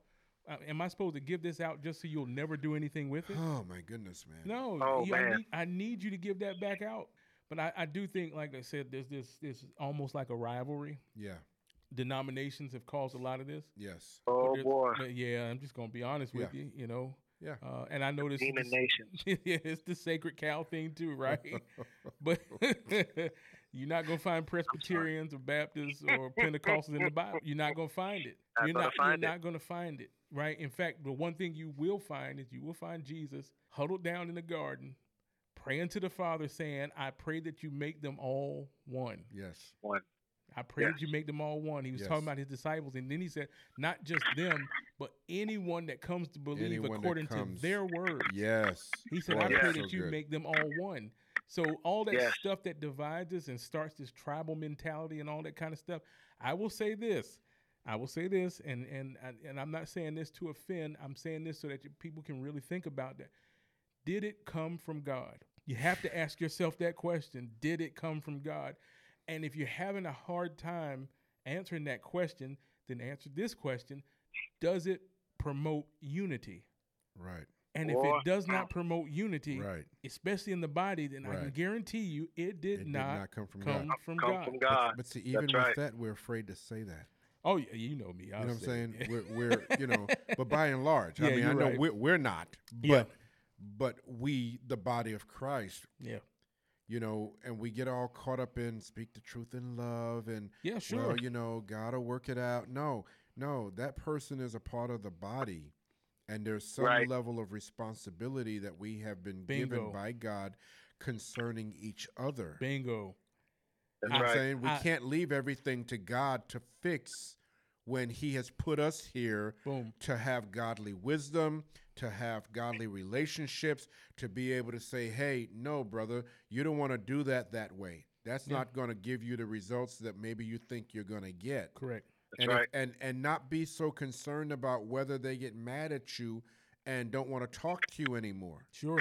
[SPEAKER 1] Uh, am I supposed to give this out just so you'll never do anything with it?
[SPEAKER 2] Oh my goodness, man.
[SPEAKER 1] No,
[SPEAKER 3] Oh,
[SPEAKER 1] you- I,
[SPEAKER 3] man.
[SPEAKER 1] need, I need you to give that back out. But I, I do think, like I said, there's this this almost like a rivalry.
[SPEAKER 2] Yeah.
[SPEAKER 1] Denominations have caused a lot of this.
[SPEAKER 2] Yes.
[SPEAKER 3] oh boy.
[SPEAKER 1] yeah, I'm just gonna be honest with you. You know,
[SPEAKER 2] Yeah.
[SPEAKER 1] uh, and I know this.
[SPEAKER 3] Demon
[SPEAKER 1] this-
[SPEAKER 3] nations.
[SPEAKER 1] yeah, it's the sacred cow thing too, right? but you're not gonna find Presbyterians or Baptists or Pentecostals in the Bible. You're not gonna find it.
[SPEAKER 3] Not
[SPEAKER 1] you're not. you're
[SPEAKER 3] it.
[SPEAKER 1] not gonna find it, right? In fact, the one thing you will find is you will find Jesus huddled down in the garden, praying to the Father, saying, "I pray that you make them all one."
[SPEAKER 2] yes.
[SPEAKER 3] One.
[SPEAKER 1] I pray that you make them all one. He was
[SPEAKER 2] Yes.
[SPEAKER 1] talking about his disciples, and then he said, not just them, but anyone that comes to believe
[SPEAKER 2] Anyone
[SPEAKER 1] according
[SPEAKER 2] comes.
[SPEAKER 1] to their word.
[SPEAKER 2] Yes.
[SPEAKER 1] He said,
[SPEAKER 2] Boy,
[SPEAKER 1] I
[SPEAKER 2] that's
[SPEAKER 1] pray
[SPEAKER 2] so
[SPEAKER 1] that you
[SPEAKER 2] good.
[SPEAKER 1] make them all one. So all that
[SPEAKER 3] Yes.
[SPEAKER 1] stuff that divides us and starts this tribal mentality and all that kind of stuff. I will say this. I will say this, and and and- and I'm not saying this to offend. I'm saying this so that you, people can really think about that. Did it come from God? You have to ask yourself that question. Did it come from God? And if you're having a hard time answering that question, then answer this question. does it promote unity?
[SPEAKER 2] Right.
[SPEAKER 1] And if it does not promote unity,
[SPEAKER 2] Right.
[SPEAKER 1] especially in the body, then I can guarantee you it did,
[SPEAKER 2] It
[SPEAKER 1] not,
[SPEAKER 2] come from
[SPEAKER 1] come
[SPEAKER 2] God.
[SPEAKER 1] from
[SPEAKER 3] Come
[SPEAKER 1] God.
[SPEAKER 3] from
[SPEAKER 2] But-
[SPEAKER 3] God.
[SPEAKER 2] But, see, even
[SPEAKER 3] That's
[SPEAKER 2] with
[SPEAKER 3] right.
[SPEAKER 2] that, we're afraid to say that.
[SPEAKER 1] Oh yeah, you know me. I'll
[SPEAKER 2] know what I'm saying?
[SPEAKER 1] it.
[SPEAKER 2] We're, we're, you know, but by and large, I mean, I know
[SPEAKER 1] right.
[SPEAKER 2] we're, we're not, but,
[SPEAKER 1] Yeah.
[SPEAKER 2] but we, the body of Christ,
[SPEAKER 1] yeah,
[SPEAKER 2] you know, and we get all caught up in speak the truth in love and,
[SPEAKER 1] yeah, sure.
[SPEAKER 2] well, you know, gotta work it out. No, no, that person is a part of the body. And there's some
[SPEAKER 3] Right.
[SPEAKER 2] level of responsibility that we have been
[SPEAKER 1] Bingo.
[SPEAKER 2] given by God concerning each other.
[SPEAKER 1] Bingo.
[SPEAKER 2] You
[SPEAKER 3] That's
[SPEAKER 2] know I'm
[SPEAKER 3] right.
[SPEAKER 2] saying? We
[SPEAKER 1] I-
[SPEAKER 2] can't leave everything to God to fix when He has put us here
[SPEAKER 1] Boom.
[SPEAKER 2] to have godly wisdom, to have godly relationships, to be able to say, hey, no, brother, you don't want to do that that way. That's
[SPEAKER 1] Yeah.
[SPEAKER 2] not going to give you the results that maybe you think you're going to get.
[SPEAKER 1] Correct.
[SPEAKER 3] That's
[SPEAKER 2] and, if- and and not be so concerned about whether they get mad at you and don't want to talk to you anymore.
[SPEAKER 1] Sure.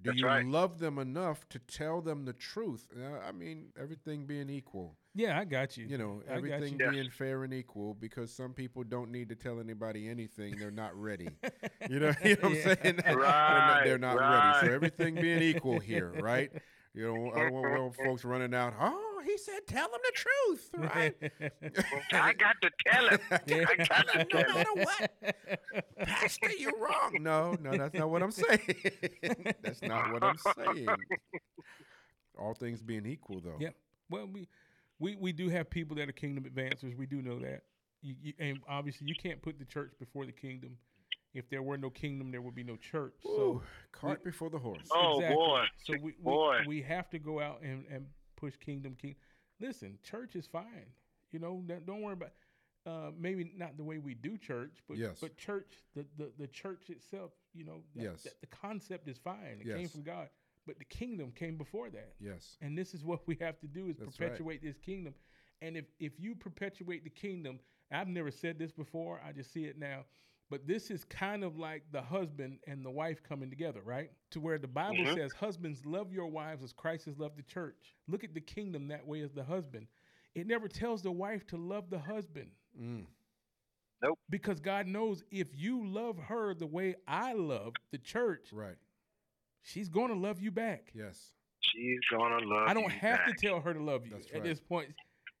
[SPEAKER 2] Do
[SPEAKER 3] That's
[SPEAKER 2] you
[SPEAKER 3] right.
[SPEAKER 2] love them enough to tell them the truth? Uh, I mean, everything being equal,
[SPEAKER 1] Yeah, I got you.
[SPEAKER 2] you know,
[SPEAKER 1] I
[SPEAKER 2] everything
[SPEAKER 3] you.
[SPEAKER 2] being fair and equal, because some people don't need to tell anybody anything; they're not ready. you know, you know what
[SPEAKER 1] Yeah.
[SPEAKER 2] I'm saying? They're not- they're not ready. So everything being equal here, right? You know, I don't want want folks running out. Oh, he said, "Tell them the truth," right?
[SPEAKER 3] I got to tell him.
[SPEAKER 1] Yeah.
[SPEAKER 3] I got to
[SPEAKER 2] no
[SPEAKER 3] tell him.
[SPEAKER 2] matter what, Pastor, you're wrong. No, no, that's not what I'm saying. that's not what I'm saying. All things being equal, though.
[SPEAKER 1] Yeah. Well, we, we we do have people that are kingdom advancers. We do know that. You, you, and obviously, you can't put the church before the kingdom. If there were no kingdom, there would be no church. So
[SPEAKER 2] Ooh, cart before the horse.
[SPEAKER 3] Oh, boy.
[SPEAKER 1] So we, we
[SPEAKER 3] Boy.
[SPEAKER 1] we have to go out and, and push kingdom king. Listen, church is fine. You know, don't- don't worry about uh, maybe not the way we do church, but
[SPEAKER 2] Yes.
[SPEAKER 1] but church the, the, the church itself, you know, that,
[SPEAKER 2] Yes.
[SPEAKER 1] that the concept is fine. It came from God. But the kingdom came before that.
[SPEAKER 2] Yes.
[SPEAKER 1] And this is what we have to do is
[SPEAKER 2] That's right.
[SPEAKER 1] perpetuate this kingdom. And if if you perpetuate the kingdom, I've never said this before, I just see it now. But this is kind of like the husband and the wife coming together, right? To where the Bible
[SPEAKER 3] Mhm.
[SPEAKER 1] says, Husbands, love your wives as Christ has loved the church. Look at the kingdom that way as the husband. It never tells the wife to love the husband
[SPEAKER 2] Mm.
[SPEAKER 1] because God knows if you love her the way I love the church,
[SPEAKER 2] Right.
[SPEAKER 1] She's going to love you back.
[SPEAKER 2] Yes.
[SPEAKER 3] She's gonna love
[SPEAKER 1] I don't
[SPEAKER 3] you
[SPEAKER 1] have
[SPEAKER 3] back.
[SPEAKER 1] to tell her to love you
[SPEAKER 2] That's
[SPEAKER 1] at
[SPEAKER 2] right.
[SPEAKER 1] this point.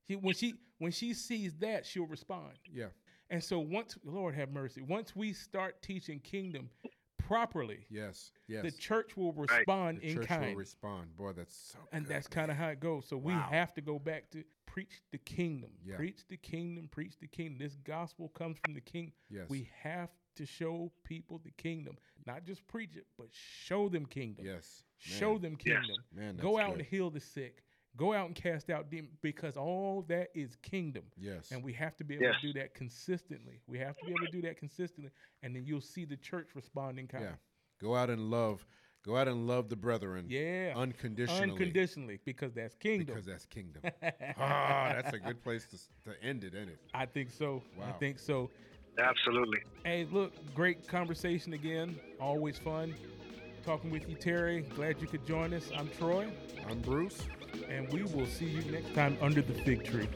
[SPEAKER 1] She, when she when she sees that, she'll respond.
[SPEAKER 2] Yeah.
[SPEAKER 1] And so once Lord have mercy, once we start teaching kingdom properly,
[SPEAKER 2] Yes. Yes.
[SPEAKER 1] the church will respond
[SPEAKER 2] The
[SPEAKER 1] in
[SPEAKER 2] church
[SPEAKER 1] kind.
[SPEAKER 2] will respond. Boy, that's so.
[SPEAKER 1] and
[SPEAKER 2] good,
[SPEAKER 1] that's kind of how it goes. So we have to go back to preach the kingdom.
[SPEAKER 2] Yeah.
[SPEAKER 1] Preach the kingdom, preach the kingdom. This gospel comes from the king.
[SPEAKER 2] Yes.
[SPEAKER 1] We have to show people the kingdom. Not just preach it, but show them kingdom.
[SPEAKER 2] Yes.
[SPEAKER 1] Show
[SPEAKER 2] Man.
[SPEAKER 1] them
[SPEAKER 3] Yes.
[SPEAKER 1] kingdom.
[SPEAKER 2] Man,
[SPEAKER 1] Go out
[SPEAKER 2] good.
[SPEAKER 1] and heal the sick. Go out and cast out demons because all that is kingdom.
[SPEAKER 2] Yes.
[SPEAKER 1] And we have to be able
[SPEAKER 3] Yes.
[SPEAKER 1] to do that consistently. We have to be able to do that consistently. And then you'll see the church responding kind.
[SPEAKER 2] yeah. Go out and love. Go out and love the brethren.
[SPEAKER 1] Yeah.
[SPEAKER 2] Unconditionally.
[SPEAKER 1] Unconditionally, because that's kingdom.
[SPEAKER 2] Because that's kingdom. ah, that's a good place to, to end it, isn't it?
[SPEAKER 1] I think so. I think so.
[SPEAKER 3] Absolutely.
[SPEAKER 1] Hey, look, great conversation again. Always fun talking with you, Terry. Glad you could join us. I'm Troy,
[SPEAKER 2] I'm Bruce.
[SPEAKER 1] and we will see you next time under the fig tree.